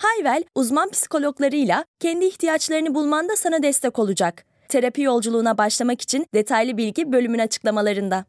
Hayvel, uzman psikologlarıyla kendi ihtiyaçlarını bulmanda sana destek olacak. Terapi yolculuğuna başlamak için detaylı bilgi bölümün açıklamalarında.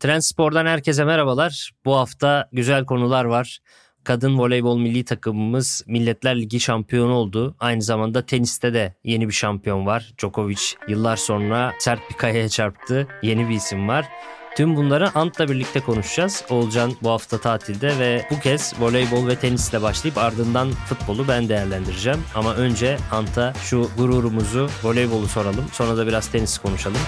Trendspor'dan herkese merhabalar. Bu hafta güzel konular var. Kadın voleybol milli takımımız Milletler Ligi şampiyonu oldu. Aynı zamanda teniste de yeni bir şampiyon var. Djokovic yıllar sonra sert bir kayaya çarptı. Yeni bir isim var. Tüm bunları Ant'la birlikte konuşacağız. Olcan bu hafta tatilde ve bu kez voleybol ve tenisle başlayıp ardından futbolu ben değerlendireceğim. Ama önce Ant'a şu gururumuzu, voleybolu soralım. Sonra da biraz tenis konuşalım.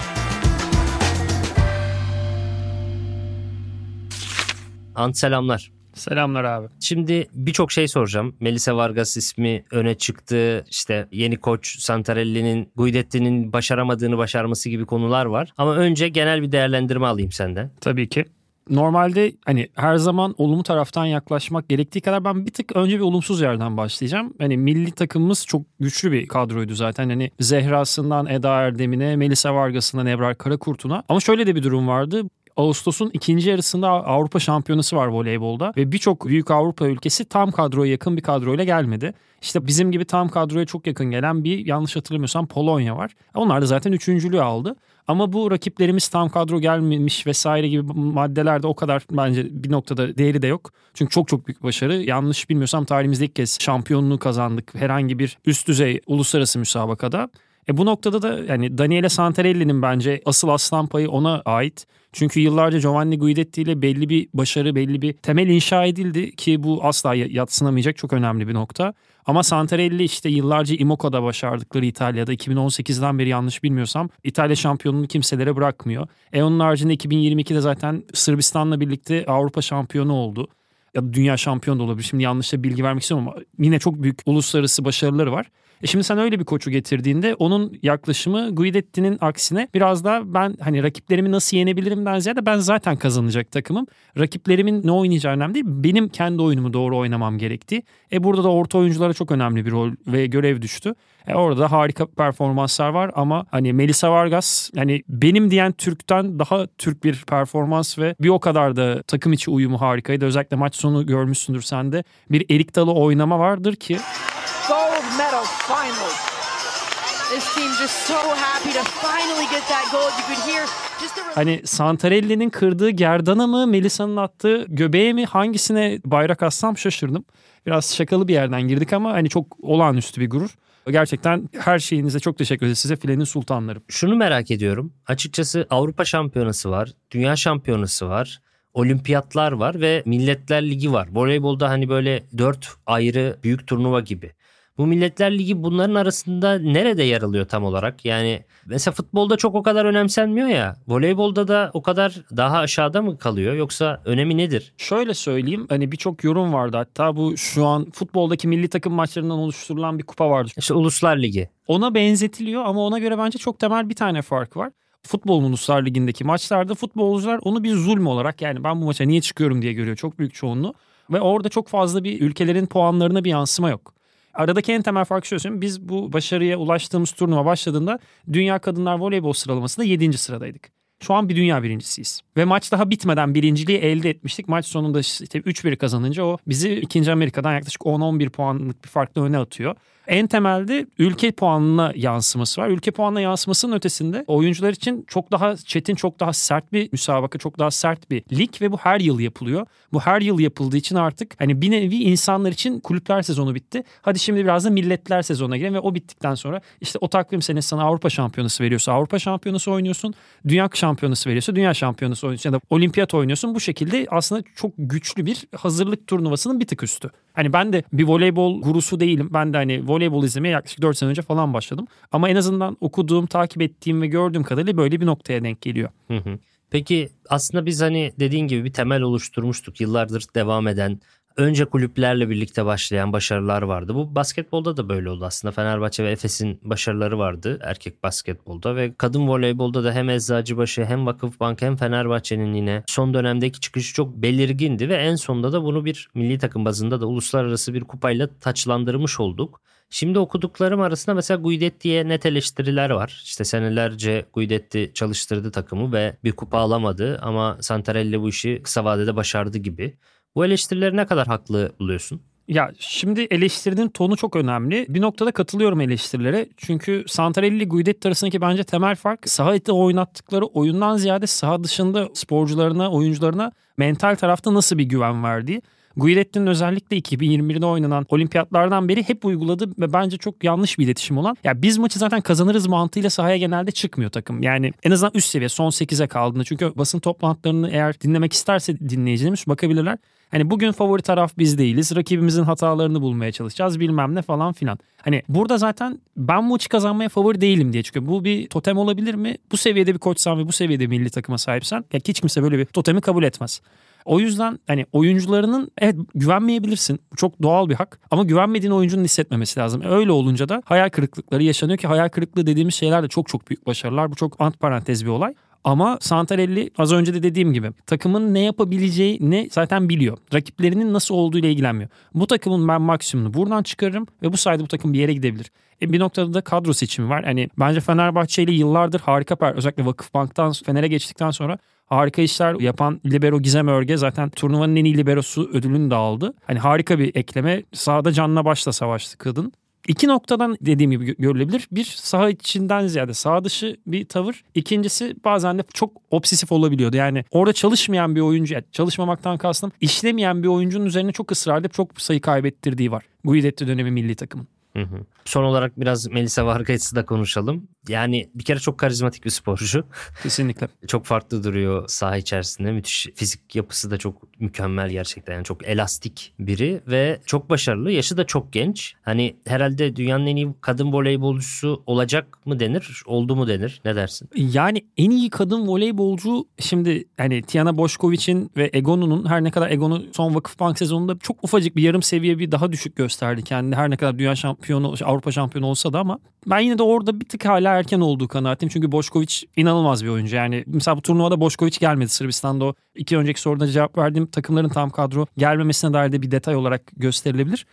Ant selamlar. Selamlar abi. Şimdi birçok şey soracağım. Melisa Vargas ismi öne çıktı. İşte yeni koç Santarelli'nin Guidetti'nin başaramadığını başarması gibi konular var. Ama önce genel bir değerlendirme alayım senden. Tabii ki. Normalde hani her zaman olumlu taraftan yaklaşmak gerektiği kadar ben bir tık önce bir olumsuz yerden başlayacağım. Hani milli takımımız çok güçlü bir kadroydu zaten. Hani Zehra'sından Eda Erdem'ine, Melisa Vargas'ından Ebrar Karakurt'una. Ama şöyle de bir durum vardı. Ağustos'un ikinci yarısında Avrupa Şampiyonası var voleybolda ve birçok büyük Avrupa ülkesi tam kadroya yakın bir kadroyla gelmedi. İşte bizim gibi tam kadroya çok yakın gelen bir yanlış hatırlamıyorsam Polonya var. Onlar da zaten üçüncülüğü aldı. Ama bu rakiplerimiz tam kadro gelmemiş vesaire gibi maddelerde o kadar bence bir noktada değeri de yok. Çünkü çok çok büyük başarı. Yanlış bilmiyorsam tarihimizde ilk kez şampiyonluğu kazandık herhangi bir üst düzey uluslararası müsabakada. E bu noktada da yani Daniele Santarelli'nin bence asıl aslan payı ona ait. Çünkü yıllarca Giovanni Guidetti ile belli bir başarı, belli bir temel inşa edildi ki bu asla yatsınamayacak çok önemli bir nokta. Ama Santarelli işte yıllarca Imoca'da başardıkları İtalya'da 2018'den beri yanlış bilmiyorsam İtalya şampiyonluğunu kimselere bırakmıyor. E onun haricinde 2022'de zaten Sırbistan'la birlikte Avrupa şampiyonu oldu. Ya da dünya şampiyonu da olabilir. Şimdi yanlış da bilgi vermek istiyorum ama yine çok büyük uluslararası başarıları var. E şimdi sen öyle bir koçu getirdiğinde onun yaklaşımı Guidetti'nin aksine biraz daha ben hani rakiplerimi nasıl yenebilirimden ziyade ben zaten kazanacak takımım. Rakiplerimin ne oynayacağı önemli değil. Benim kendi oyunumu doğru oynamam gerekti. E burada da orta oyunculara çok önemli bir rol ve görev düştü. E orada da harika performanslar var ama hani Melisa Vargas yani benim diyen Türk'ten daha Türk bir performans ve bir o kadar da takım içi uyumu harikaydı. Özellikle maç sonu görmüşsündür sen de. Bir erik dalı oynama vardır ki finally. This team just so happy to finally get that gold. You could hear Hani Santarelli'nin kırdığı gerdana mı, Melisa'nın attığı göbeğe mi hangisine bayrak assam şaşırdım. Biraz şakalı bir yerden girdik ama hani çok olağanüstü bir gurur. Gerçekten her şeyinize çok teşekkür ederiz size filenin sultanları. Şunu merak ediyorum. Açıkçası Avrupa Şampiyonası var, Dünya Şampiyonası var olimpiyatlar var ve Milletler Ligi var. Voleybolda hani böyle dört ayrı büyük turnuva gibi. Bu Milletler Ligi bunların arasında nerede yer alıyor tam olarak? Yani mesela futbolda çok o kadar önemsenmiyor ya. Voleybolda da o kadar daha aşağıda mı kalıyor yoksa önemi nedir? Şöyle söyleyeyim hani birçok yorum vardı hatta bu şu an futboldaki milli takım maçlarından oluşturulan bir kupa vardı. İşte Uluslar Ligi. Ona benzetiliyor ama ona göre bence çok temel bir tane fark var futbol Uluslar Ligi'ndeki maçlarda futbolcular onu bir zulm olarak yani ben bu maça niye çıkıyorum diye görüyor çok büyük çoğunluğu. Ve orada çok fazla bir ülkelerin puanlarına bir yansıma yok. Aradaki en temel fark şöyle söyleyeyim. Biz bu başarıya ulaştığımız turnuva başladığında Dünya Kadınlar Voleybol sıralamasında 7. sıradaydık. Şu an bir dünya birincisiyiz. Ve maç daha bitmeden birinciliği elde etmiştik. Maç sonunda işte 3-1 kazanınca o bizi 2. Amerika'dan yaklaşık 10-11 puanlık bir farkla öne atıyor. En temelde ülke puanına yansıması var. Ülke puanına yansımasının ötesinde oyuncular için çok daha çetin, çok daha sert bir müsabaka, çok daha sert bir lig ve bu her yıl yapılıyor. Bu her yıl yapıldığı için artık hani bir nevi insanlar için kulüpler sezonu bitti. Hadi şimdi biraz da milletler sezonuna girelim ve o bittikten sonra işte o takvim senesi sana Avrupa şampiyonası veriyorsa Avrupa şampiyonası oynuyorsun. Dünya şampiyonası veriyorsa dünya şampiyonası oynuyorsun ya da olimpiyat oynuyorsun. Bu şekilde aslında çok güçlü bir hazırlık turnuvasının bir tık üstü. Hani ben de bir voleybol gurusu değilim. Ben de hani voleybol izlemeye yaklaşık 4 sene önce falan başladım. Ama en azından okuduğum, takip ettiğim ve gördüğüm kadarıyla böyle bir noktaya denk geliyor. Peki aslında biz hani dediğin gibi bir temel oluşturmuştuk. Yıllardır devam eden önce kulüplerle birlikte başlayan başarılar vardı. Bu basketbolda da böyle oldu aslında. Fenerbahçe ve Efes'in başarıları vardı erkek basketbolda ve kadın voleybolda da hem Eczacıbaşı hem Vakıfbank hem Fenerbahçe'nin yine son dönemdeki çıkışı çok belirgindi ve en sonunda da bunu bir milli takım bazında da uluslararası bir kupayla taçlandırmış olduk. Şimdi okuduklarım arasında mesela Guidetti'ye net eleştiriler var. İşte senelerce Guidetti çalıştırdı takımı ve bir kupa alamadı ama Santarelli bu işi kısa vadede başardı gibi. Bu eleştirileri ne kadar haklı buluyorsun? Ya şimdi eleştirdiğin tonu çok önemli. Bir noktada katılıyorum eleştirilere. Çünkü Santarelli Guidetti arasındaki bence temel fark saha içinde oynattıkları oyundan ziyade saha dışında sporcularına, oyuncularına mental tarafta nasıl bir güven verdiği. Guidetti'nin özellikle 2021'de oynanan olimpiyatlardan beri hep uyguladı ve bence çok yanlış bir iletişim olan. Ya biz maçı zaten kazanırız mantığıyla sahaya genelde çıkmıyor takım. Yani en azından üst seviye son 8'e kaldığında. Çünkü basın toplantılarını eğer dinlemek isterse dinleyicilerimiz bakabilirler. Hani bugün favori taraf biz değiliz. Rakibimizin hatalarını bulmaya çalışacağız bilmem ne falan filan. Hani burada zaten ben maçı kazanmaya favori değilim diye çıkıyor. Bu bir totem olabilir mi? Bu seviyede bir koçsan ve bu seviyede milli takıma sahipsen ya hiç kimse böyle bir totemi kabul etmez. O yüzden hani oyuncularının evet güvenmeyebilirsin. Çok doğal bir hak. Ama güvenmediğin oyuncunun hissetmemesi lazım. Öyle olunca da hayal kırıklıkları yaşanıyor ki hayal kırıklığı dediğimiz şeyler de çok çok büyük başarılar. Bu çok ant parantez bir olay. Ama Santarelli az önce de dediğim gibi takımın ne yapabileceği ne zaten biliyor. Rakiplerinin nasıl olduğu ile ilgilenmiyor. Bu takımın ben maksimumunu buradan çıkarırım ve bu sayede bu takım bir yere gidebilir. E bir noktada da kadro seçimi var. Hani bence Fenerbahçe ile yıllardır harika per özellikle Vakıfbank'tan Fener'e geçtikten sonra harika işler yapan libero Gizem Örge zaten turnuvanın en iyi liberosu ödülünü de aldı. Hani harika bir ekleme. Sahada canla başla savaştı kadın. İki noktadan dediğim gibi görülebilir. Bir saha içinden ziyade saha dışı bir tavır. İkincisi bazen de çok obsesif olabiliyordu. Yani orada çalışmayan bir oyuncu, yani çalışmamaktan kastım işlemeyen bir oyuncunun üzerine çok ısrar edip çok sayı kaybettirdiği var. Guidetti dönemi milli takımın. Hı hı. Son olarak biraz Melisa Vargas'ı da konuşalım. Yani bir kere çok karizmatik bir sporcu. Kesinlikle. çok farklı duruyor saha içerisinde. Müthiş fizik yapısı da çok mükemmel gerçekten. Yani çok elastik biri ve çok başarılı. Yaşı da çok genç. Hani herhalde dünyanın en iyi kadın voleybolcusu olacak mı denir? Oldu mu denir? Ne dersin? Yani en iyi kadın voleybolcu şimdi hani Tiana Boşkoviç'in ve Egonu'nun her ne kadar Egonu son Vakıfbank sezonunda çok ufacık bir yarım seviye bir daha düşük gösterdi kendini. Her ne kadar dünya şampiyonu, Avrupa şampiyonu olsa da ama ben yine de orada bir tık hala erken olduğu kanaatim. Çünkü Boşkoviç inanılmaz bir oyuncu. Yani mesela bu turnuvada Boşkoviç gelmedi Sırbistan'da o iki önceki soruda cevap verdiğim takımların tam kadro gelmemesine dair de bir detay olarak gösterilebilir.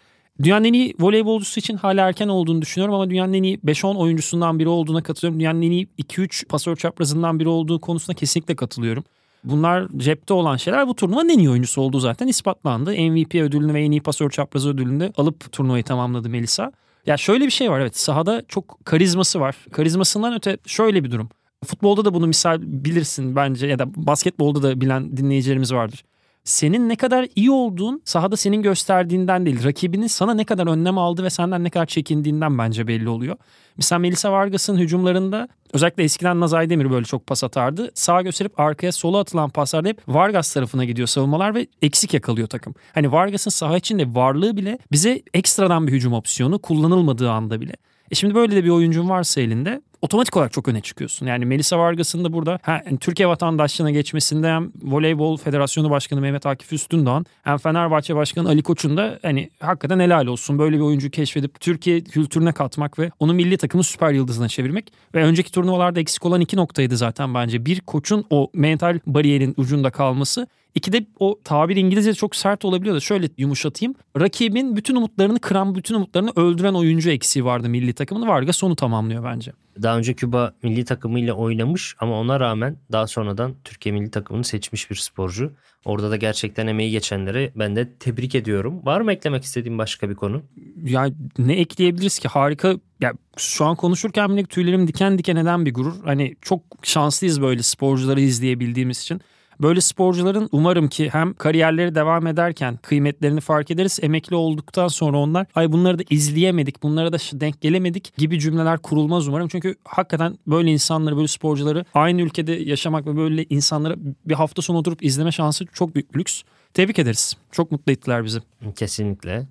Dünyanın en iyi voleybolcusu için hala erken olduğunu düşünüyorum ama dünyanın en iyi 5-10 oyuncusundan biri olduğuna katılıyorum. Dünyanın en iyi 2-3 pasör çaprazından biri olduğu konusunda kesinlikle katılıyorum. Bunlar cepte olan şeyler. Bu turnuvanın en iyi oyuncusu olduğu zaten ispatlandı. MVP ödülünü ve en iyi pasör çaprazı ödülünü alıp turnuvayı tamamladı Melisa. Ya şöyle bir şey var evet sahada çok karizması var. Karizmasından öte şöyle bir durum. Futbolda da bunu misal bilirsin bence ya da basketbolda da bilen dinleyicilerimiz vardır senin ne kadar iyi olduğun sahada senin gösterdiğinden değil. Rakibinin sana ne kadar önlem aldı ve senden ne kadar çekindiğinden bence belli oluyor. Mesela Melisa Vargas'ın hücumlarında özellikle eskiden Nazay Demir böyle çok pas atardı. Sağa gösterip arkaya sola atılan paslarda hep Vargas tarafına gidiyor savunmalar ve eksik yakalıyor takım. Hani Vargas'ın saha içinde varlığı bile bize ekstradan bir hücum opsiyonu kullanılmadığı anda bile. E şimdi böyle de bir oyuncun varsa elinde otomatik olarak çok öne çıkıyorsun. Yani Melisa Vargas'ın da burada ha, yani Türkiye vatandaşlığına geçmesinde hem Voleybol Federasyonu Başkanı Mehmet Akif Üstündoğan hem Fenerbahçe Başkanı Ali Koç'un da hani hakikaten helal olsun. Böyle bir oyuncu keşfedip Türkiye kültürüne katmak ve onu milli takımın süper yıldızına çevirmek. Ve önceki turnuvalarda eksik olan iki noktaydı zaten bence. Bir koçun o mental bariyerin ucunda kalması İki de o tabir İngilizce çok sert olabiliyor da şöyle yumuşatayım. Rakibin bütün umutlarını kıran, bütün umutlarını öldüren oyuncu eksiği vardı milli takımın. Vargas onu tamamlıyor bence. Daha önce Küba milli takımıyla oynamış ama ona rağmen daha sonradan Türkiye milli takımını seçmiş bir sporcu. Orada da gerçekten emeği geçenleri ben de tebrik ediyorum. Var mı eklemek istediğim başka bir konu? Ya ne ekleyebiliriz ki? Harika. Ya şu an konuşurken bile tüylerim diken diken eden bir gurur. Hani çok şanslıyız böyle sporcuları izleyebildiğimiz için. Böyle sporcuların umarım ki hem kariyerleri devam ederken kıymetlerini fark ederiz. Emekli olduktan sonra onlar ay bunları da izleyemedik, bunlara da denk gelemedik gibi cümleler kurulmaz umarım. Çünkü hakikaten böyle insanları, böyle sporcuları aynı ülkede yaşamak ve böyle insanlara bir hafta sonu oturup izleme şansı çok büyük lüks. Tebrik ederiz. Çok mutlu ettiler bizi. Kesinlikle.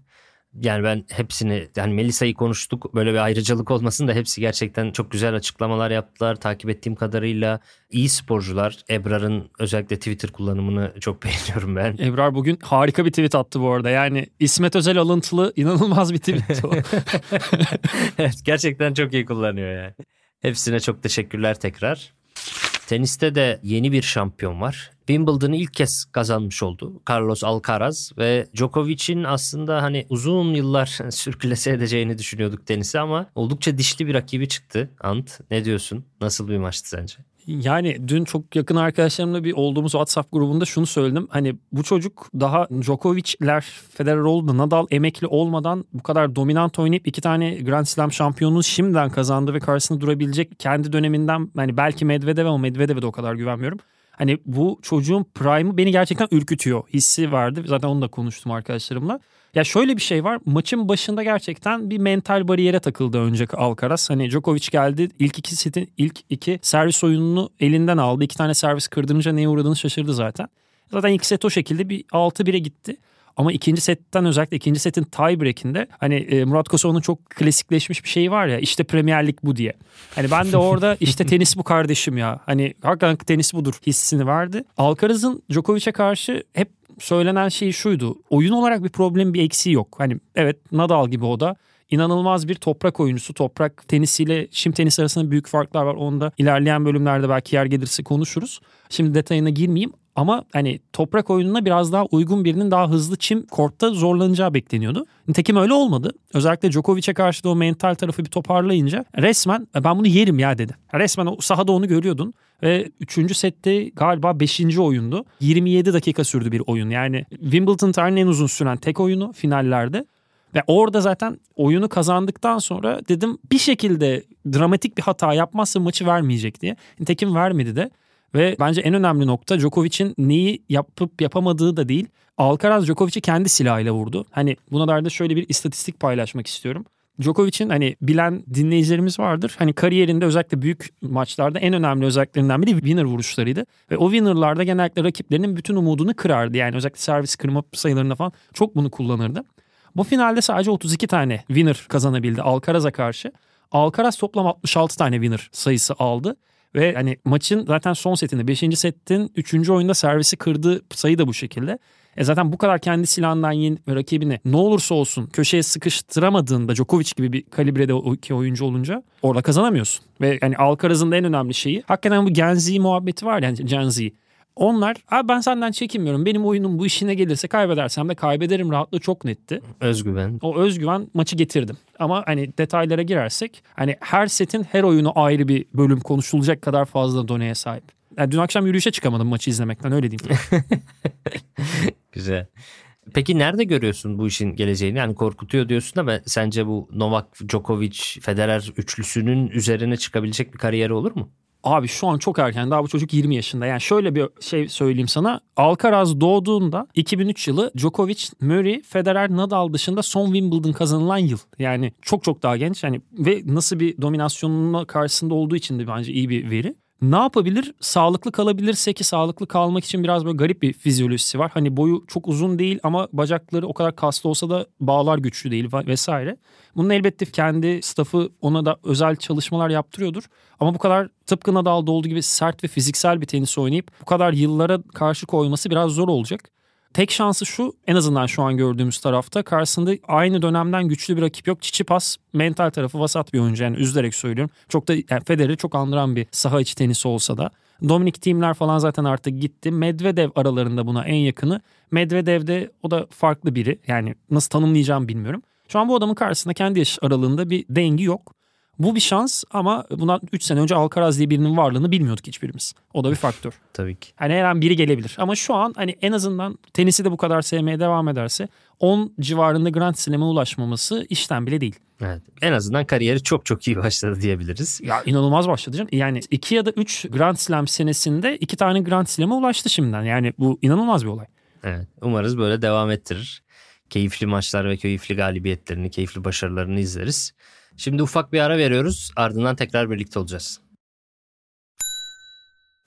Yani ben hepsini yani Melisa'yı konuştuk böyle bir ayrıcalık olmasın da hepsi gerçekten çok güzel açıklamalar yaptılar. Takip ettiğim kadarıyla iyi sporcular. Ebrar'ın özellikle Twitter kullanımını çok beğeniyorum ben. Ebrar bugün harika bir tweet attı bu arada. Yani İsmet Özel alıntılı inanılmaz bir tweet o. evet gerçekten çok iyi kullanıyor yani. Hepsine çok teşekkürler tekrar. Teniste de yeni bir şampiyon var. Wimbledon'ı ilk kez kazanmış oldu. Carlos Alcaraz ve Djokovic'in aslında hani uzun yıllar sürklese edeceğini düşünüyorduk tenisi ama oldukça dişli bir rakibi çıktı. Ant ne diyorsun? Nasıl bir maçtı sence? Yani dün çok yakın arkadaşlarımla bir olduğumuz WhatsApp grubunda şunu söyledim. Hani bu çocuk daha Djokovic'ler, Federer oldu, Nadal emekli olmadan bu kadar dominant oynayıp iki tane Grand Slam şampiyonluğu şimdiden kazandı ve karşısında durabilecek kendi döneminden hani belki Medvedev ama Medvedev'e de o kadar güvenmiyorum. Hani bu çocuğun prime'ı beni gerçekten ürkütüyor. Hissi vardı. Zaten onu da konuştum arkadaşlarımla. Ya şöyle bir şey var. Maçın başında gerçekten bir mental bariyere takıldı önce Alcaraz. Hani Djokovic geldi. ilk iki setin ilk iki servis oyununu elinden aldı. İki tane servis kırdırınca neye uğradığını şaşırdı zaten. Zaten ilk set o şekilde bir 6-1'e gitti. Ama ikinci setten özellikle ikinci setin tie break'inde hani e, Murat Kosova'nın çok klasikleşmiş bir şeyi var ya işte Premier Lig bu diye. Hani ben de orada işte tenis bu kardeşim ya. Hani hakikaten tenis budur hissini verdi. Alcaraz'ın Djokovic'e karşı hep söylenen şey şuydu. Oyun olarak bir problem bir eksiği yok. Hani evet Nadal gibi o da inanılmaz bir toprak oyuncusu. Toprak tenisiyle çim tenisi arasında büyük farklar var. Onu da ilerleyen bölümlerde belki yer gelirse konuşuruz. Şimdi detayına girmeyeyim ama hani toprak oyununa biraz daha uygun birinin daha hızlı çim kortta zorlanacağı bekleniyordu. Nitekim öyle olmadı. Özellikle Djokovic'e karşı da o mental tarafı bir toparlayınca resmen ben bunu yerim ya dedi. Resmen o sahada onu görüyordun. Ve 3. sette galiba 5. oyundu. 27 dakika sürdü bir oyun. Yani Wimbledon tarihinin en uzun süren tek oyunu finallerde. Ve orada zaten oyunu kazandıktan sonra dedim bir şekilde dramatik bir hata yapmazsa maçı vermeyecek diye. Nitekim vermedi de. Ve bence en önemli nokta Djokovic'in neyi yapıp yapamadığı da değil. Alcaraz Djokovic'i kendi silahıyla vurdu. Hani buna dair de şöyle bir istatistik paylaşmak istiyorum. Djokovic'in hani bilen dinleyicilerimiz vardır. Hani kariyerinde özellikle büyük maçlarda en önemli özelliklerinden biri winner vuruşlarıydı. Ve o winner'larda genellikle rakiplerinin bütün umudunu kırardı. Yani özellikle servis kırma sayılarında falan çok bunu kullanırdı. Bu finalde sadece 32 tane winner kazanabildi Alcaraz'a karşı. Alcaraz toplam 66 tane winner sayısı aldı. Ve hani maçın zaten son setinde 5. setin 3. oyunda servisi kırdığı sayı da bu şekilde. E zaten bu kadar kendi silahından yeni rakibini ne olursa olsun köşeye sıkıştıramadığında Djokovic gibi bir kalibrede oyuncu olunca orada kazanamıyorsun. Ve yani Alcaraz'ın da en önemli şeyi hakikaten bu Gen Z muhabbeti var yani Gen Z. Onlar abi ben senden çekinmiyorum. Benim oyunum bu işine gelirse kaybedersem de kaybederim rahatlığı çok netti. Özgüven. O özgüven maçı getirdim. Ama hani detaylara girersek hani her setin her oyunu ayrı bir bölüm konuşulacak kadar fazla doneye sahip. Yani dün akşam yürüyüşe çıkamadım maçı izlemekten öyle diyeyim. Güzel. Peki nerede görüyorsun bu işin geleceğini? Yani korkutuyor diyorsun ama sence bu Novak Djokovic Federer üçlüsünün üzerine çıkabilecek bir kariyeri olur mu? Abi şu an çok erken. Daha bu çocuk 20 yaşında. Yani şöyle bir şey söyleyeyim sana. Alcaraz doğduğunda 2003 yılı Djokovic, Murray, Federer, Nadal dışında son Wimbledon kazanılan yıl. Yani çok çok daha genç. Yani ve nasıl bir dominasyonun karşısında olduğu için de bence iyi bir veri. Ne yapabilir? Sağlıklı kalabilirse ki sağlıklı kalmak için biraz böyle garip bir fizyolojisi var. Hani boyu çok uzun değil ama bacakları o kadar kaslı olsa da bağlar güçlü değil vesaire. Bunun elbette kendi staffı ona da özel çalışmalar yaptırıyordur. Ama bu kadar tıpkı Nadal'da olduğu gibi sert ve fiziksel bir tenis oynayıp bu kadar yıllara karşı koyması biraz zor olacak. Tek şansı şu en azından şu an gördüğümüz tarafta karşısında aynı dönemden güçlü bir rakip yok. Çiçipas mental tarafı vasat bir oyuncu yani üzülerek söylüyorum. Çok da yani Federer'i çok andıran bir saha içi tenisi olsa da. Dominik Team'ler falan zaten artık gitti. Medvedev aralarında buna en yakını. Medvedev de o da farklı biri. Yani nasıl tanımlayacağım bilmiyorum. Şu an bu adamın karşısında kendi yaş aralığında bir dengi yok. Bu bir şans ama bundan 3 sene önce Alcaraz diye birinin varlığını bilmiyorduk hiçbirimiz. O da bir faktör. Tabii ki. Hani her an biri gelebilir. Ama şu an hani en azından tenisi de bu kadar sevmeye devam ederse 10 civarında Grand Slam'e ulaşmaması işten bile değil. Evet. En azından kariyeri çok çok iyi başladı diyebiliriz. Ya inanılmaz başladı canım. Yani 2 ya da 3 Grand Slam senesinde 2 tane Grand Slam'e ulaştı şimdiden. Yani bu inanılmaz bir olay. Evet. Umarız böyle devam ettirir. Keyifli maçlar ve keyifli galibiyetlerini, keyifli başarılarını izleriz. Şimdi ufak bir ara veriyoruz. Ardından tekrar birlikte olacağız.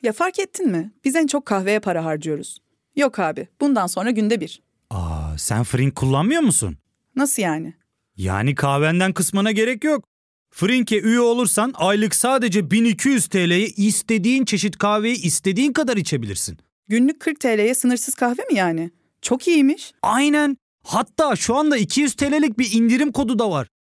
Ya fark ettin mi? Biz en çok kahveye para harcıyoruz. Yok abi, bundan sonra günde bir. Aa, sen fırın kullanmıyor musun? Nasıl yani? Yani kahvenden kısmına gerek yok. Frink'e üye olursan aylık sadece 1200 TL'ye istediğin çeşit kahveyi istediğin kadar içebilirsin. Günlük 40 TL'ye sınırsız kahve mi yani? Çok iyiymiş. Aynen. Hatta şu anda 200 TL'lik bir indirim kodu da var.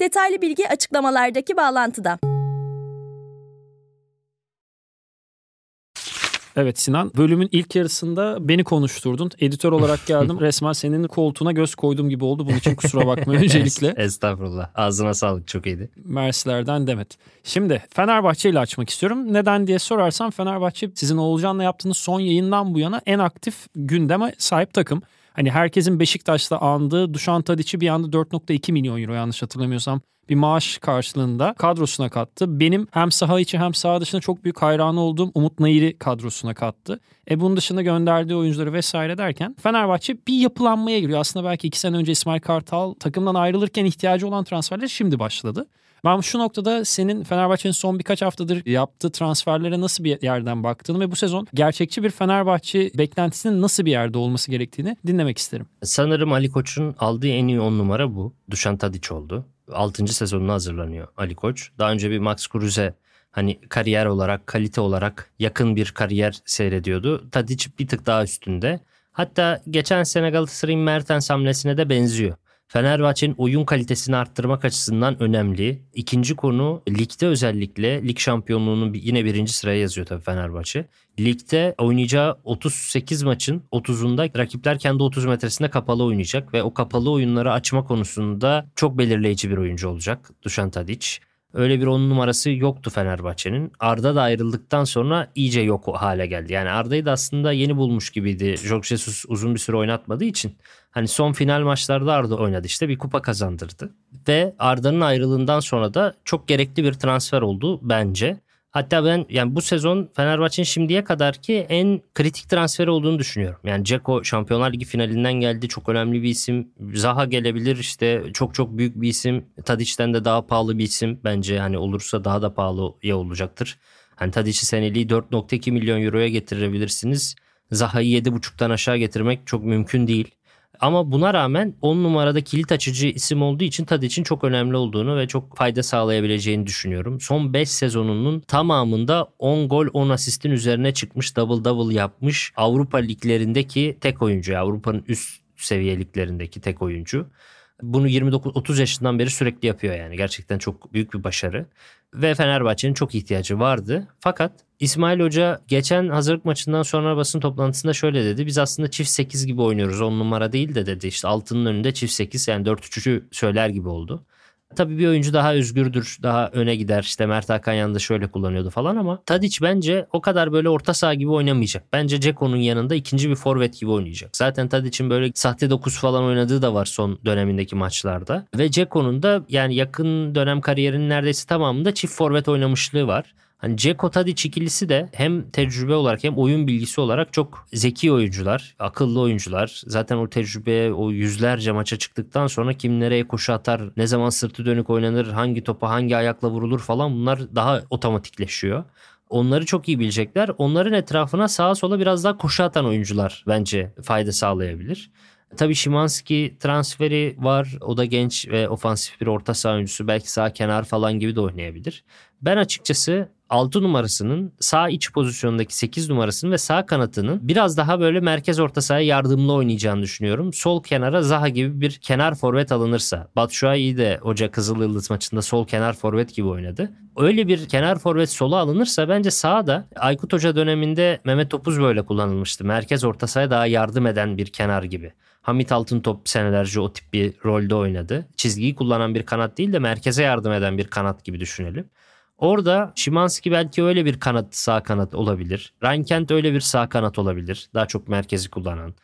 Detaylı bilgi açıklamalardaki bağlantıda. Evet Sinan bölümün ilk yarısında beni konuşturdun. Editör olarak geldim. Resmen senin koltuğuna göz koyduğum gibi oldu. Bunun için kusura bakma öncelikle. Estağfurullah. Ağzına sağlık çok iyiydi. Mersilerden Demet. Şimdi Fenerbahçe ile açmak istiyorum. Neden diye sorarsam Fenerbahçe sizin Oğulcan'la yaptığınız son yayından bu yana en aktif gündeme sahip takım. Hani herkesin Beşiktaş'ta andığı Dušan Tadić'i bir anda 4.2 milyon euro yanlış hatırlamıyorsam bir maaş karşılığında kadrosuna kattı. Benim hem saha içi hem saha dışında çok büyük hayranı olduğum Umut Nayir'i kadrosuna kattı. E bunun dışında gönderdiği oyuncuları vesaire derken Fenerbahçe bir yapılanmaya giriyor. Aslında belki iki sene önce İsmail Kartal takımdan ayrılırken ihtiyacı olan transferler şimdi başladı. Ben şu noktada senin Fenerbahçe'nin son birkaç haftadır yaptığı transferlere nasıl bir yerden baktığını ve bu sezon gerçekçi bir Fenerbahçe beklentisinin nasıl bir yerde olması gerektiğini dinlemek isterim. Sanırım Ali Koç'un aldığı en iyi on numara bu. Dušan Tadić oldu. 6. sezonuna hazırlanıyor Ali Koç. Daha önce bir Max Kruse hani kariyer olarak, kalite olarak yakın bir kariyer seyrediyordu. Tadic bir tık daha üstünde. Hatta geçen sene Galatasaray'ın Mertens hamlesine de benziyor. Fenerbahçe'nin oyun kalitesini arttırmak açısından önemli. İkinci konu ligde özellikle lig şampiyonluğunu yine birinci sıraya yazıyor tabii Fenerbahçe. Ligde oynayacağı 38 maçın 30'unda rakipler kendi 30 metresinde kapalı oynayacak ve o kapalı oyunları açma konusunda çok belirleyici bir oyuncu olacak Dušan Tadić. Öyle bir on numarası yoktu Fenerbahçe'nin. Arda da ayrıldıktan sonra iyice yok hale geldi. Yani Arda'yı da aslında yeni bulmuş gibiydi. Jorge Jesus uzun bir süre oynatmadığı için. Hani son final maçlarda Arda oynadı işte bir kupa kazandırdı. Ve Arda'nın ayrılığından sonra da çok gerekli bir transfer oldu bence. Hatta ben yani bu sezon Fenerbahçe'nin şimdiye kadar ki en kritik transferi olduğunu düşünüyorum. Yani Ceko Şampiyonlar Ligi finalinden geldi. Çok önemli bir isim. Zaha gelebilir işte çok çok büyük bir isim. Tadic'ten de daha pahalı bir isim. Bence hani olursa daha da pahalı ya olacaktır. Hani Tadic'i seneliği 4.2 milyon euroya getirebilirsiniz. Zaha'yı 7.5'tan aşağı getirmek çok mümkün değil. Ama buna rağmen 10 numarada kilit açıcı isim olduğu için Tadic'in çok önemli olduğunu ve çok fayda sağlayabileceğini düşünüyorum. Son 5 sezonunun tamamında 10 gol 10 asistin üzerine çıkmış double double yapmış Avrupa liglerindeki tek oyuncu. Avrupa'nın üst seviyeliklerindeki tek oyuncu. Bunu 29-30 yaşından beri sürekli yapıyor yani. Gerçekten çok büyük bir başarı. Ve Fenerbahçe'nin çok ihtiyacı vardı. Fakat İsmail Hoca geçen hazırlık maçından sonra basın toplantısında şöyle dedi. Biz aslında çift 8 gibi oynuyoruz. 10 numara değil de dedi. İşte altının önünde çift 8 yani 4-3'ü söyler gibi oldu. Tabii bir oyuncu daha özgürdür, daha öne gider. İşte Mert Hakan yanında şöyle kullanıyordu falan ama Tadic bence o kadar böyle orta saha gibi oynamayacak. Bence Ceko'nun yanında ikinci bir forvet gibi oynayacak. Zaten Tadic'in böyle sahte 9 falan oynadığı da var son dönemindeki maçlarda. Ve Ceko'nun da yani yakın dönem kariyerinin neredeyse tamamında çift forvet oynamışlığı var. Hani Ceko Tadic ikilisi de hem tecrübe olarak hem oyun bilgisi olarak çok zeki oyuncular, akıllı oyuncular. Zaten o tecrübe o yüzlerce maça çıktıktan sonra kim nereye koşu atar, ne zaman sırtı dönük oynanır, hangi topa hangi ayakla vurulur falan bunlar daha otomatikleşiyor. Onları çok iyi bilecekler. Onların etrafına sağa sola biraz daha koşu atan oyuncular bence fayda sağlayabilir. Tabii Şimanski transferi var. O da genç ve ofansif bir orta saha oyuncusu. Belki sağ kenar falan gibi de oynayabilir. Ben açıkçası 6 numarasının sağ iç pozisyondaki 8 numarasının ve sağ kanatının biraz daha böyle merkez orta sahaya yardımlı oynayacağını düşünüyorum. Sol kenara Zaha gibi bir kenar forvet alınırsa. Batshuayi de Hoca Kızıl Yıldız maçında sol kenar forvet gibi oynadı. Öyle bir kenar forvet sola alınırsa bence sağda Aykut Hoca döneminde Mehmet Topuz böyle kullanılmıştı. Merkez orta sahaya daha yardım eden bir kenar gibi. Hamit Altıntop senelerce o tip bir rolde oynadı. Çizgiyi kullanan bir kanat değil de merkeze yardım eden bir kanat gibi düşünelim. Orada Şimanski belki öyle bir kanat sağ kanat olabilir. Ryan Kent öyle bir sağ kanat olabilir. Daha çok merkezi kullanan.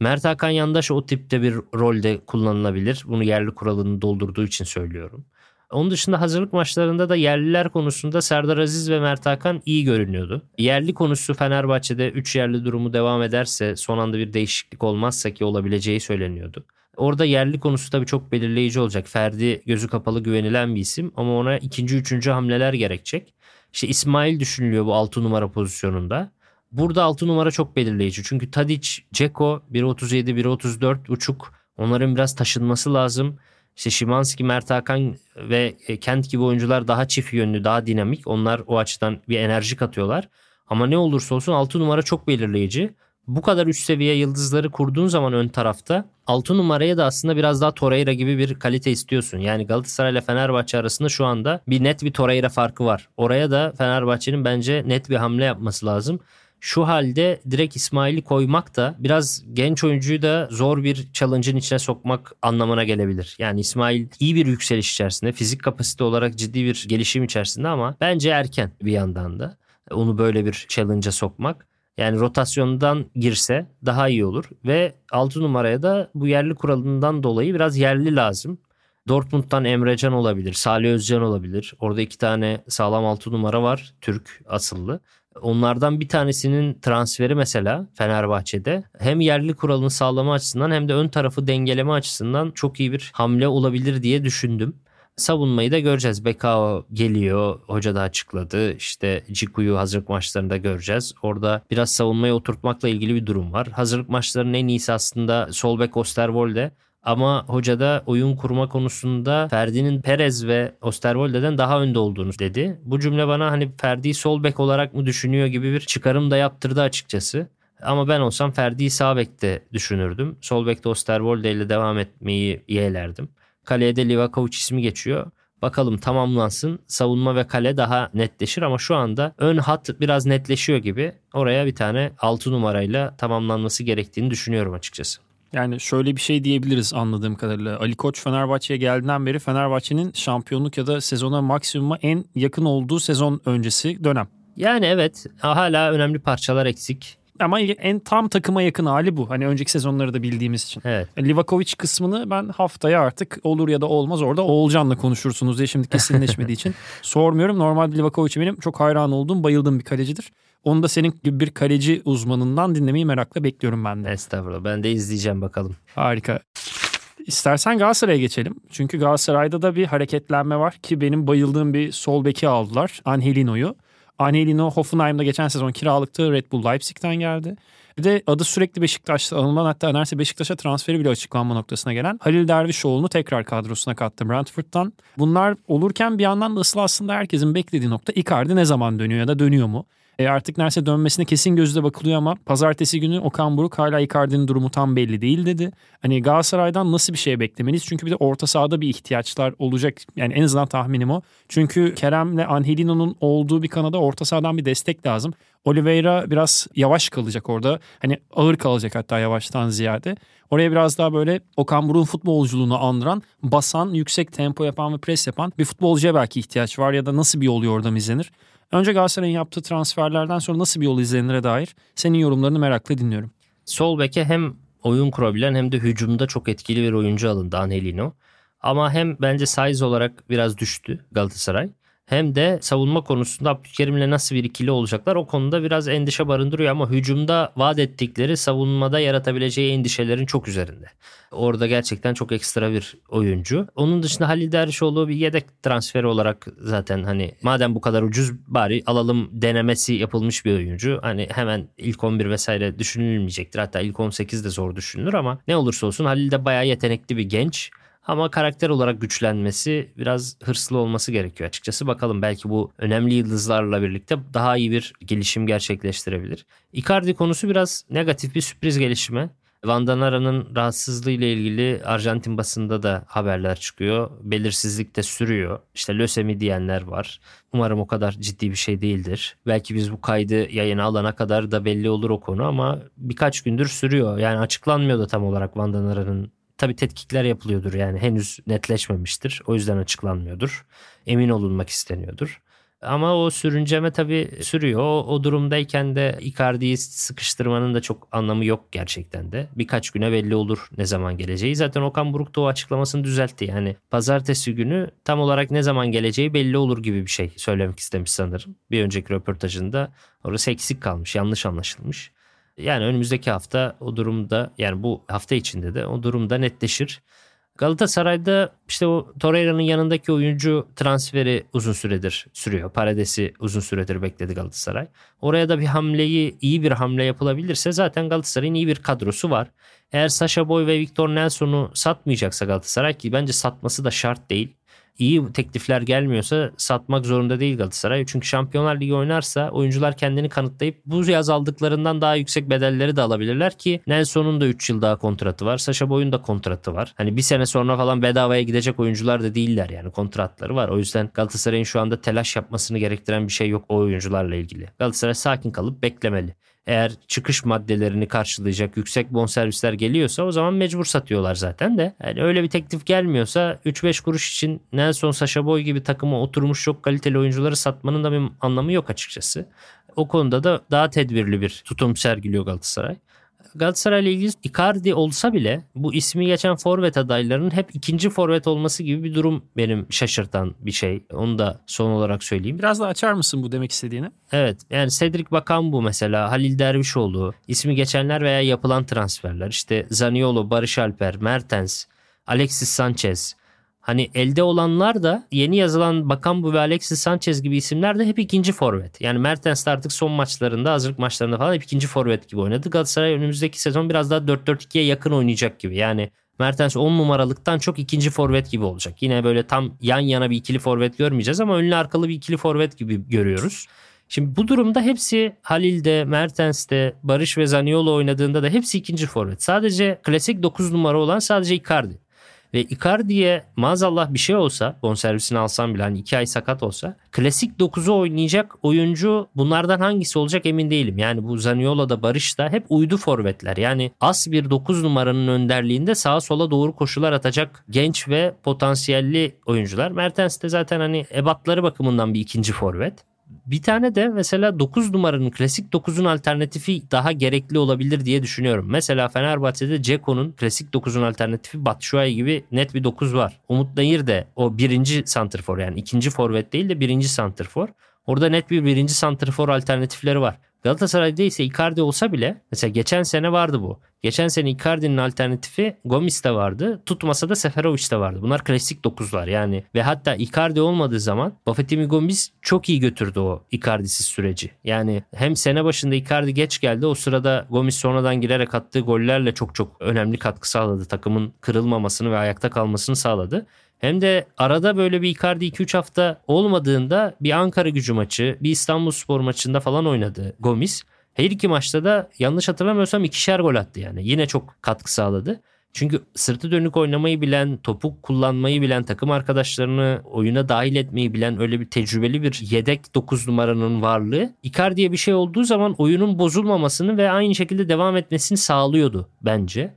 Mert Hakan Yandaş o tipte bir rolde kullanılabilir. Bunu yerli kuralını doldurduğu için söylüyorum. Onun dışında hazırlık maçlarında da yerliler konusunda Serdar Aziz ve Mert Hakan iyi görünüyordu. Yerli konusu Fenerbahçe'de 3 yerli durumu devam ederse son anda bir değişiklik olmazsa ki olabileceği söyleniyordu. Orada yerli konusu tabii çok belirleyici olacak. Ferdi gözü kapalı güvenilen bir isim ama ona ikinci, üçüncü hamleler gerekecek. İşte İsmail düşünülüyor bu 6 numara pozisyonunda. Burada 6 numara çok belirleyici. Çünkü Tadic, Ceko 1.37, 1.34 uçuk. Onların biraz taşınması lazım. İşte Şimanski, Mert Hakan ve e, Kent gibi oyuncular daha çift yönlü, daha dinamik. Onlar o açıdan bir enerji katıyorlar. Ama ne olursa olsun 6 numara çok belirleyici. Bu kadar üst seviye yıldızları kurduğun zaman ön tarafta 6 numaraya da aslında biraz daha Torreira gibi bir kalite istiyorsun. Yani Galatasaray ile Fenerbahçe arasında şu anda bir net bir Torreira farkı var. Oraya da Fenerbahçe'nin bence net bir hamle yapması lazım. Şu halde direkt İsmail'i koymak da biraz genç oyuncuyu da zor bir challenge'ın içine sokmak anlamına gelebilir. Yani İsmail iyi bir yükseliş içerisinde, fizik kapasite olarak ciddi bir gelişim içerisinde ama bence erken bir yandan da onu böyle bir challenge'a sokmak. Yani rotasyondan girse daha iyi olur ve 6 numaraya da bu yerli kuralından dolayı biraz yerli lazım. Dortmund'dan Emrecan olabilir, Salih Özcan olabilir. Orada iki tane sağlam 6 numara var Türk asıllı. Onlardan bir tanesinin transferi mesela Fenerbahçe'de hem yerli kuralını sağlama açısından hem de ön tarafı dengeleme açısından çok iyi bir hamle olabilir diye düşündüm. Savunmayı da göreceğiz. Bekao geliyor. Hoca da açıkladı. İşte Ciku'yu hazırlık maçlarında göreceğiz. Orada biraz savunmayı oturtmakla ilgili bir durum var. Hazırlık maçlarının en iyisi aslında sol bek Osterwolde. Ama hoca da oyun kurma konusunda Ferdi'nin Perez ve Osterwolde'den daha önde olduğunu dedi. Bu cümle bana hani Ferdi'yi sol bek olarak mı düşünüyor gibi bir çıkarım da yaptırdı açıkçası. Ama ben olsam Ferdi'yi sağ bekte düşünürdüm. Sol bekte Osterwolde ile devam etmeyi yeğlerdim. Kaleye de Livakovic ismi geçiyor. Bakalım tamamlansın. Savunma ve kale daha netleşir ama şu anda ön hat biraz netleşiyor gibi. Oraya bir tane 6 numarayla tamamlanması gerektiğini düşünüyorum açıkçası. Yani şöyle bir şey diyebiliriz anladığım kadarıyla. Ali Koç Fenerbahçe'ye geldiğinden beri Fenerbahçe'nin şampiyonluk ya da sezona maksimuma en yakın olduğu sezon öncesi dönem. Yani evet hala önemli parçalar eksik. Ama en tam takıma yakın hali bu. Hani önceki sezonları da bildiğimiz için. Evet. Livakovic kısmını ben haftaya artık olur ya da olmaz orada Oğulcan'la konuşursunuz diye şimdi kesinleşmediği için sormuyorum. Normalde Livakovic benim çok hayran olduğum, bayıldığım bir kalecidir. Onu da senin gibi bir kaleci uzmanından dinlemeyi merakla bekliyorum ben de. Estağfurullah. Ben de izleyeceğim bakalım. Harika. İstersen Galatasaray'a geçelim. Çünkü Galatasaray'da da bir hareketlenme var ki benim bayıldığım bir sol beki aldılar. Angelino'yu. Angelino Hoffenheim'da geçen sezon kiralıktı. Red Bull Leipzig'ten geldi. Bir de adı sürekli Beşiktaş'ta anılan hatta neredeyse Beşiktaş'a transferi bile açıklanma noktasına gelen Halil Dervişoğlu'nu tekrar kadrosuna kattı Brentford'dan. Bunlar olurken bir yandan da asıl aslında herkesin beklediği nokta Icardi ne zaman dönüyor ya da dönüyor mu? E artık neredeyse dönmesine kesin gözle bakılıyor ama pazartesi günü Okan Buruk hala Icardi'nin durumu tam belli değil dedi. Hani Galatasaray'dan nasıl bir şey beklemeliyiz? Çünkü bir de orta sahada bir ihtiyaçlar olacak. Yani en azından tahminim o. Çünkü Kerem'le Angelino'nun olduğu bir kanada orta sahadan bir destek lazım. Oliveira biraz yavaş kalacak orada. Hani ağır kalacak hatta yavaştan ziyade. Oraya biraz daha böyle Okan Buruk'un futbolculuğunu andıran, basan, yüksek tempo yapan ve pres yapan bir futbolcuya belki ihtiyaç var ya da nasıl bir yol yordam izlenir. Önce Galatasaray'ın yaptığı transferlerden sonra nasıl bir yol izlenire dair senin yorumlarını merakla dinliyorum. Sol beke hem oyun kurabilen hem de hücumda çok etkili bir oyuncu alındı Angelino. Ama hem bence size olarak biraz düştü Galatasaray hem de savunma konusunda Abdülkerim'le nasıl bir ikili olacaklar o konuda biraz endişe barındırıyor ama hücumda vaat ettikleri savunmada yaratabileceği endişelerin çok üzerinde. Orada gerçekten çok ekstra bir oyuncu. Onun dışında Halil Dervişoğlu bir yedek transferi olarak zaten hani madem bu kadar ucuz bari alalım denemesi yapılmış bir oyuncu. Hani hemen ilk 11 vesaire düşünülmeyecektir. Hatta ilk 18 de zor düşünülür ama ne olursa olsun Halil de bayağı yetenekli bir genç. Ama karakter olarak güçlenmesi biraz hırslı olması gerekiyor açıkçası. Bakalım belki bu önemli yıldızlarla birlikte daha iyi bir gelişim gerçekleştirebilir. Icardi konusu biraz negatif bir sürpriz gelişme. Vandanara'nın rahatsızlığı ile ilgili Arjantin basında da haberler çıkıyor. Belirsizlik de sürüyor. İşte lösemi diyenler var. Umarım o kadar ciddi bir şey değildir. Belki biz bu kaydı yayına alana kadar da belli olur o konu ama birkaç gündür sürüyor. Yani açıklanmıyor da tam olarak Vandanara'nın tabi tetkikler yapılıyordur yani henüz netleşmemiştir. O yüzden açıklanmıyordur. Emin olunmak isteniyordur. Ama o sürünceme tabii sürüyor. O, o durumdayken de Icardi'yi sıkıştırmanın da çok anlamı yok gerçekten de. Birkaç güne belli olur ne zaman geleceği. Zaten Okan Buruk da o açıklamasını düzeltti. Yani pazartesi günü tam olarak ne zaman geleceği belli olur gibi bir şey söylemek istemiş sanırım. Bir önceki röportajında orası eksik kalmış, yanlış anlaşılmış. Yani önümüzdeki hafta o durumda yani bu hafta içinde de o durumda netleşir. Galatasaray'da işte o Torreira'nın yanındaki oyuncu transferi uzun süredir sürüyor. Parades'i uzun süredir bekledi Galatasaray. Oraya da bir hamleyi iyi bir hamle yapılabilirse zaten Galatasaray'ın iyi bir kadrosu var. Eğer Sasha Boy ve Victor Nelson'u satmayacaksa Galatasaray ki bence satması da şart değil iyi teklifler gelmiyorsa satmak zorunda değil Galatasaray. Çünkü Şampiyonlar Ligi oynarsa oyuncular kendini kanıtlayıp bu yaz aldıklarından daha yüksek bedelleri de alabilirler ki Nelson'un da 3 yıl daha kontratı var. Sasha Boy'un da kontratı var. Hani bir sene sonra falan bedavaya gidecek oyuncular da değiller yani kontratları var. O yüzden Galatasaray'ın şu anda telaş yapmasını gerektiren bir şey yok o oyuncularla ilgili. Galatasaray sakin kalıp beklemeli eğer çıkış maddelerini karşılayacak yüksek bonservisler geliyorsa o zaman mecbur satıyorlar zaten de. Yani öyle bir teklif gelmiyorsa 3-5 kuruş için Nelson Sasha Boy gibi takıma oturmuş çok kaliteli oyuncuları satmanın da bir anlamı yok açıkçası. O konuda da daha tedbirli bir tutum sergiliyor Galatasaray. Galatasaray ile ilgili Icardi olsa bile bu ismi geçen forvet adaylarının hep ikinci forvet olması gibi bir durum benim şaşırtan bir şey. Onu da son olarak söyleyeyim. Biraz daha açar mısın bu demek istediğini? Evet yani Cedric Bakan bu mesela Halil Dervişoğlu ismi geçenler veya yapılan transferler işte Zaniolo, Barış Alper, Mertens, Alexis Sanchez Hani elde olanlar da yeni yazılan Bakan ve Alexis Sanchez gibi isimler de hep ikinci forvet. Yani Mertens de artık son maçlarında hazırlık maçlarında falan hep ikinci forvet gibi oynadı. Galatasaray önümüzdeki sezon biraz daha 4-4-2'ye yakın oynayacak gibi. Yani Mertens 10 numaralıktan çok ikinci forvet gibi olacak. Yine böyle tam yan yana bir ikili forvet görmeyeceğiz ama önlü arkalı bir ikili forvet gibi görüyoruz. Şimdi bu durumda hepsi Halil'de, Mertens'te, Barış ve Zaniolo oynadığında da hepsi ikinci forvet. Sadece klasik 9 numara olan sadece Icardi. Ve Icardi'ye maazallah bir şey olsa bonservisini alsam bile hani 2 ay sakat olsa klasik 9'u oynayacak oyuncu bunlardan hangisi olacak emin değilim. Yani bu Zaniola'da Barış da hep uydu forvetler. Yani as bir 9 numaranın önderliğinde sağa sola doğru koşular atacak genç ve potansiyelli oyuncular. Mertens de zaten hani ebatları bakımından bir ikinci forvet. Bir tane de mesela 9 numaranın klasik 9'un alternatifi daha gerekli olabilir diye düşünüyorum. Mesela Fenerbahçe'de Ceko'nun klasik 9'un alternatifi Batshuayi gibi net bir 9 var. Umut Nayır da o birinci santrfor yani ikinci forvet değil de birinci santrfor. Orada net bir birinci santrfor alternatifleri var. Galatasaray'da ise Icardi olsa bile mesela geçen sene vardı bu. Geçen sene Icardi'nin alternatifi Gomis de vardı. Tutmasa da Seferovic de vardı. Bunlar klasik dokuzlar yani. Ve hatta Icardi olmadığı zaman Bafetimi Gomis çok iyi götürdü o Icardi'siz süreci. Yani hem sene başında Icardi geç geldi. O sırada Gomis sonradan girerek attığı gollerle çok çok önemli katkı sağladı. Takımın kırılmamasını ve ayakta kalmasını sağladı. Hem de arada böyle bir Icardi 2-3 hafta olmadığında bir Ankara gücü maçı, bir İstanbul spor maçında falan oynadı Gomis. Her iki maçta da yanlış hatırlamıyorsam ikişer gol attı yani. Yine çok katkı sağladı. Çünkü sırtı dönük oynamayı bilen, topuk kullanmayı bilen, takım arkadaşlarını oyuna dahil etmeyi bilen öyle bir tecrübeli bir yedek 9 numaranın varlığı Icardi'ye bir şey olduğu zaman oyunun bozulmamasını ve aynı şekilde devam etmesini sağlıyordu bence.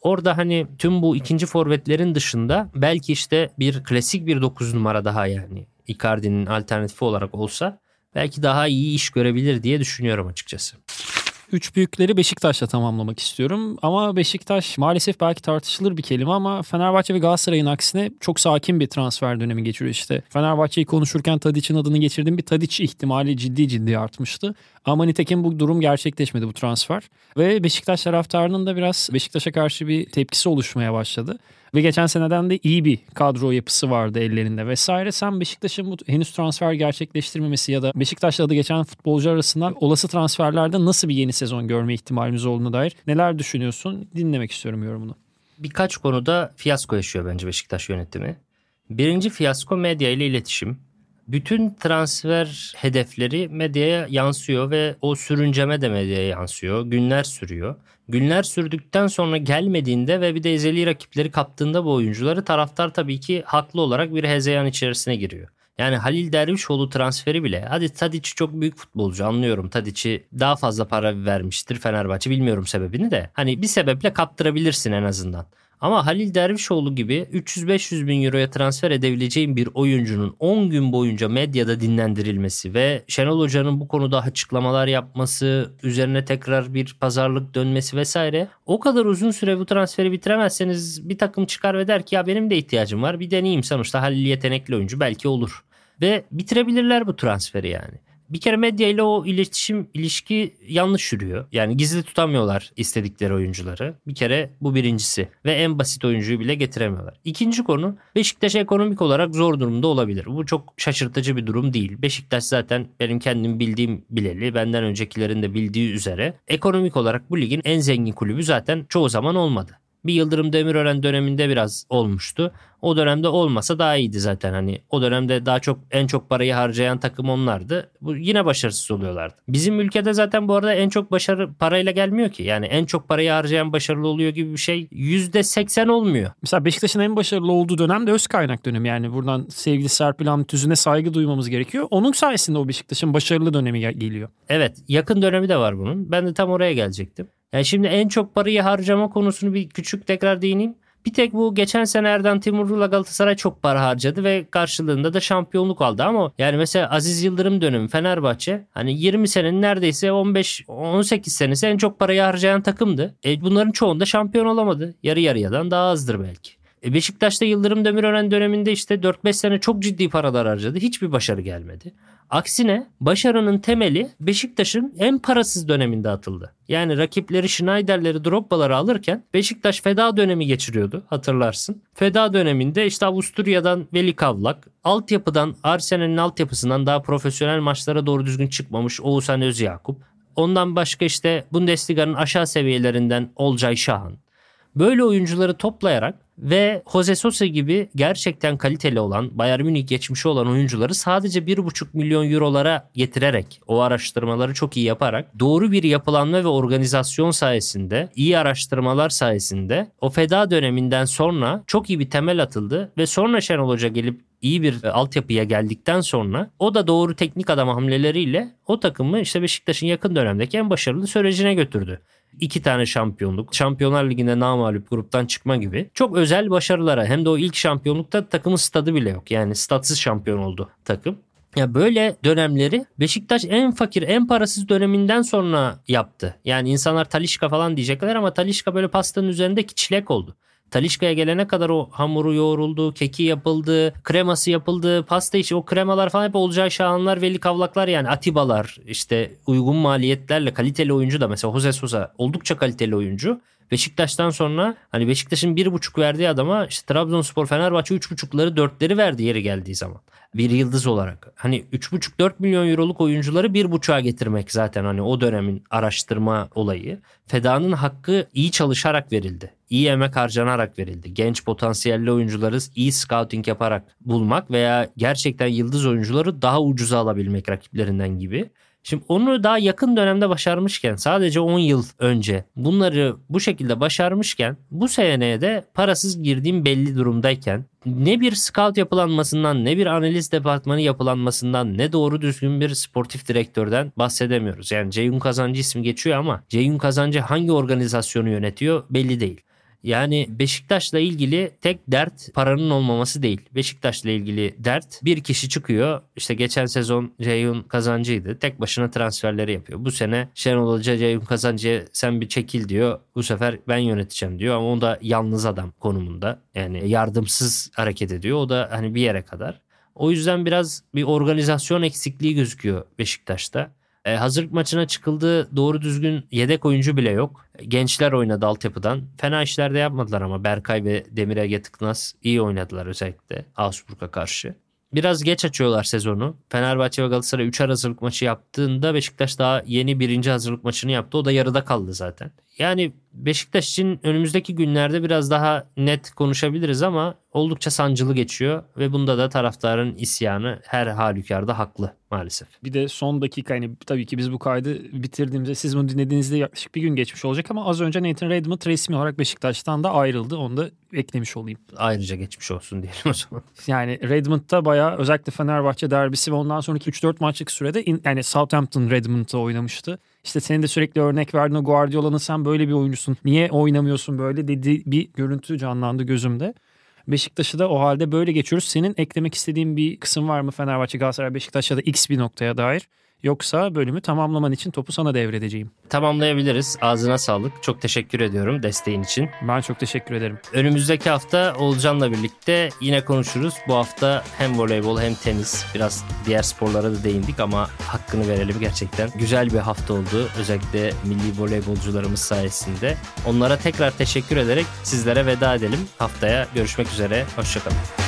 Orada hani tüm bu ikinci forvetlerin dışında belki işte bir klasik bir 9 numara daha yani Icardi'nin alternatifi olarak olsa belki daha iyi iş görebilir diye düşünüyorum açıkçası. Üç büyükleri Beşiktaş'la tamamlamak istiyorum. Ama Beşiktaş maalesef belki tartışılır bir kelime ama Fenerbahçe ve Galatasaray'ın aksine çok sakin bir transfer dönemi geçiriyor işte. Fenerbahçe'yi konuşurken Tadic'in adını geçirdiğim bir Tadic ihtimali ciddi ciddi artmıştı. Ama nitekim bu durum gerçekleşmedi bu transfer. Ve Beşiktaş taraftarının da biraz Beşiktaş'a karşı bir tepkisi oluşmaya başladı. Ve geçen seneden de iyi bir kadro yapısı vardı ellerinde vesaire. Sen Beşiktaş'ın bu henüz transfer gerçekleştirmemesi ya da Beşiktaş'la adı geçen futbolcu arasından olası transferlerde nasıl bir yeni sezon görme ihtimalimiz olduğuna dair neler düşünüyorsun? Dinlemek istiyorum yorumunu. Birkaç konuda fiyasko yaşıyor bence Beşiktaş yönetimi. Birinci fiyasko medya ile iletişim bütün transfer hedefleri medyaya yansıyor ve o sürünceme de medyaya yansıyor. Günler sürüyor. Günler sürdükten sonra gelmediğinde ve bir de ezeli rakipleri kaptığında bu oyuncuları taraftar tabii ki haklı olarak bir hezeyan içerisine giriyor. Yani Halil Dervişoğlu transferi bile hadi Tadic çok büyük futbolcu anlıyorum. Tadic'i daha fazla para vermiştir Fenerbahçe bilmiyorum sebebini de. Hani bir sebeple kaptırabilirsin en azından. Ama Halil Dervişoğlu gibi 300-500 bin euroya transfer edebileceğin bir oyuncunun 10 gün boyunca medyada dinlendirilmesi ve Şenol Hoca'nın bu konuda açıklamalar yapması, üzerine tekrar bir pazarlık dönmesi vesaire o kadar uzun süre bu transferi bitiremezseniz bir takım çıkar ve der ki ya benim de ihtiyacım var bir deneyeyim sonuçta Halil yetenekli oyuncu belki olur. Ve bitirebilirler bu transferi yani bir kere medya ile o iletişim ilişki yanlış yürüyor. Yani gizli tutamıyorlar istedikleri oyuncuları. Bir kere bu birincisi ve en basit oyuncuyu bile getiremiyorlar. İkinci konu Beşiktaş ekonomik olarak zor durumda olabilir. Bu çok şaşırtıcı bir durum değil. Beşiktaş zaten benim kendim bildiğim bileli benden öncekilerin de bildiği üzere ekonomik olarak bu ligin en zengin kulübü zaten çoğu zaman olmadı. Bir Yıldırım Demirören döneminde biraz olmuştu. O dönemde olmasa daha iyiydi zaten hani. O dönemde daha çok en çok parayı harcayan takım onlardı. Bu yine başarısız oluyorlardı. Bizim ülkede zaten bu arada en çok başarı parayla gelmiyor ki. Yani en çok parayı harcayan başarılı oluyor gibi bir şey %80 olmuyor. Mesela Beşiktaş'ın en başarılı olduğu dönem de öz kaynak dönemi. Yani buradan sevgili Serpil Hamit Tüzün'e saygı duymamız gerekiyor. Onun sayesinde o Beşiktaş'ın başarılı dönemi geliyor. Evet yakın dönemi de var bunun. Ben de tam oraya gelecektim. Yani şimdi en çok parayı harcama konusunu bir küçük tekrar değineyim. Bir tek bu geçen sene Erden Timurlu'la Galatasaray çok para harcadı ve karşılığında da şampiyonluk aldı ama yani mesela Aziz Yıldırım dönemi Fenerbahçe hani 20 senenin neredeyse 15-18 senesi en çok parayı harcayan takımdı. E bunların çoğunda şampiyon olamadı. Yarı yarıyadan daha azdır belki. E Beşiktaş'ta Yıldırım Demirören döneminde işte 4-5 sene çok ciddi paralar harcadı. Hiçbir başarı gelmedi. Aksine başarının temeli Beşiktaş'ın en parasız döneminde atıldı. Yani rakipleri Schneider'leri, Drogba'ları alırken Beşiktaş feda dönemi geçiriyordu hatırlarsın. Feda döneminde işte Avusturya'dan Veli Kavlak, altyapıdan Arsenal'in altyapısından daha profesyonel maçlara doğru düzgün çıkmamış Oğuzhan Özyakup. Ondan başka işte Bundesliga'nın aşağı seviyelerinden Olcay Şahan. Böyle oyuncuları toplayarak ve Jose Sosa gibi gerçekten kaliteli olan Bayern Münih geçmişi olan oyuncuları sadece 1,5 milyon eurolara getirerek o araştırmaları çok iyi yaparak doğru bir yapılanma ve organizasyon sayesinde iyi araştırmalar sayesinde o feda döneminden sonra çok iyi bir temel atıldı ve sonra Şenol Hoca gelip iyi bir e, altyapıya geldikten sonra o da doğru teknik adam hamleleriyle o takımı işte Beşiktaş'ın yakın dönemdeki en başarılı sürecine götürdü iki tane şampiyonluk, Şampiyonlar Ligi'nde namalup gruptan çıkma gibi çok özel başarılara hem de o ilk şampiyonlukta takımın stadı bile yok. Yani statsız şampiyon oldu takım. Ya böyle dönemleri Beşiktaş en fakir, en parasız döneminden sonra yaptı. Yani insanlar Talişka falan diyecekler ama Talişka böyle pastanın üzerindeki çilek oldu. Talişka'ya gelene kadar o hamuru yoğruldu, keki yapıldı, kreması yapıldı, pasta işi o kremalar falan hep olacağı şahanlar, veli kavlaklar yani Atibalar işte uygun maliyetlerle kaliteli oyuncu da mesela Jose Sosa oldukça kaliteli oyuncu. Beşiktaş'tan sonra hani Beşiktaş'ın bir buçuk verdiği adama işte Trabzonspor Fenerbahçe üç buçukları dörtleri verdi yeri geldiği zaman. Bir yıldız olarak. Hani üç buçuk dört milyon euroluk oyuncuları bir buçuğa getirmek zaten hani o dönemin araştırma olayı. Feda'nın hakkı iyi çalışarak verildi. İyi emek harcanarak verildi. Genç potansiyelli oyuncuları iyi scouting yaparak bulmak veya gerçekten yıldız oyuncuları daha ucuza alabilmek rakiplerinden gibi. Şimdi onu daha yakın dönemde başarmışken sadece 10 yıl önce bunları bu şekilde başarmışken bu seneye de parasız girdiğim belli durumdayken ne bir scout yapılanmasından ne bir analiz departmanı yapılanmasından ne doğru düzgün bir sportif direktörden bahsedemiyoruz. Yani Ceyhun Kazancı ismi geçiyor ama Ceyhun Kazancı hangi organizasyonu yönetiyor belli değil. Yani Beşiktaş'la ilgili tek dert paranın olmaması değil. Beşiktaş'la ilgili dert bir kişi çıkıyor. İşte geçen sezon Ceyhun Kazancı'ydı. Tek başına transferleri yapıyor. Bu sene Şenol Hoca Ceyhun Kazancı'ya sen bir çekil diyor. Bu sefer ben yöneteceğim diyor ama o da yalnız adam konumunda. Yani yardımsız hareket ediyor. O da hani bir yere kadar. O yüzden biraz bir organizasyon eksikliği gözüküyor Beşiktaş'ta. E, hazırlık maçına çıkıldı doğru düzgün yedek oyuncu bile yok. Gençler oynadı altyapıdan. Fena işler de yapmadılar ama Berkay ve Demir Ege Tıknaz iyi oynadılar özellikle Augsburg'a karşı. Biraz geç açıyorlar sezonu. Fenerbahçe ve Galatasaray 3'er hazırlık maçı yaptığında Beşiktaş daha yeni birinci hazırlık maçını yaptı. O da yarıda kaldı zaten. Yani Beşiktaş için önümüzdeki günlerde biraz daha net konuşabiliriz ama oldukça sancılı geçiyor ve bunda da taraftarın isyanı her halükarda haklı maalesef. Bir de son dakika hani tabii ki biz bu kaydı bitirdiğimizde siz bunu dinlediğinizde yaklaşık bir gün geçmiş olacak ama az önce Nathan Redmond resmi olarak Beşiktaş'tan da ayrıldı. Onu da eklemiş olayım. Ayrıca geçmiş olsun diyelim o zaman. Yani Redmond da bayağı özellikle Fenerbahçe derbisi ve ondan sonraki 3-4 maçlık sürede in, yani Southampton Redmond'da oynamıştı. İşte senin de sürekli örnek verdiğin o Guardiola'nın sen böyle bir oyuncusun. Niye oynamıyorsun böyle dediği bir görüntü canlandı gözümde. Beşiktaş'ı da o halde böyle geçiyoruz. Senin eklemek istediğin bir kısım var mı Fenerbahçe, Galatasaray, Beşiktaş'ta da X bir noktaya dair? Yoksa bölümü tamamlaman için topu sana devredeceğim. Tamamlayabiliriz. Ağzına sağlık. Çok teşekkür ediyorum desteğin için. Ben çok teşekkür ederim. Önümüzdeki hafta Olcan'la birlikte yine konuşuruz. Bu hafta hem voleybol hem tenis biraz diğer sporlara da değindik ama hakkını verelim gerçekten. Güzel bir hafta oldu. Özellikle milli voleybolcularımız sayesinde. Onlara tekrar teşekkür ederek sizlere veda edelim. Haftaya görüşmek üzere. Hoşçakalın.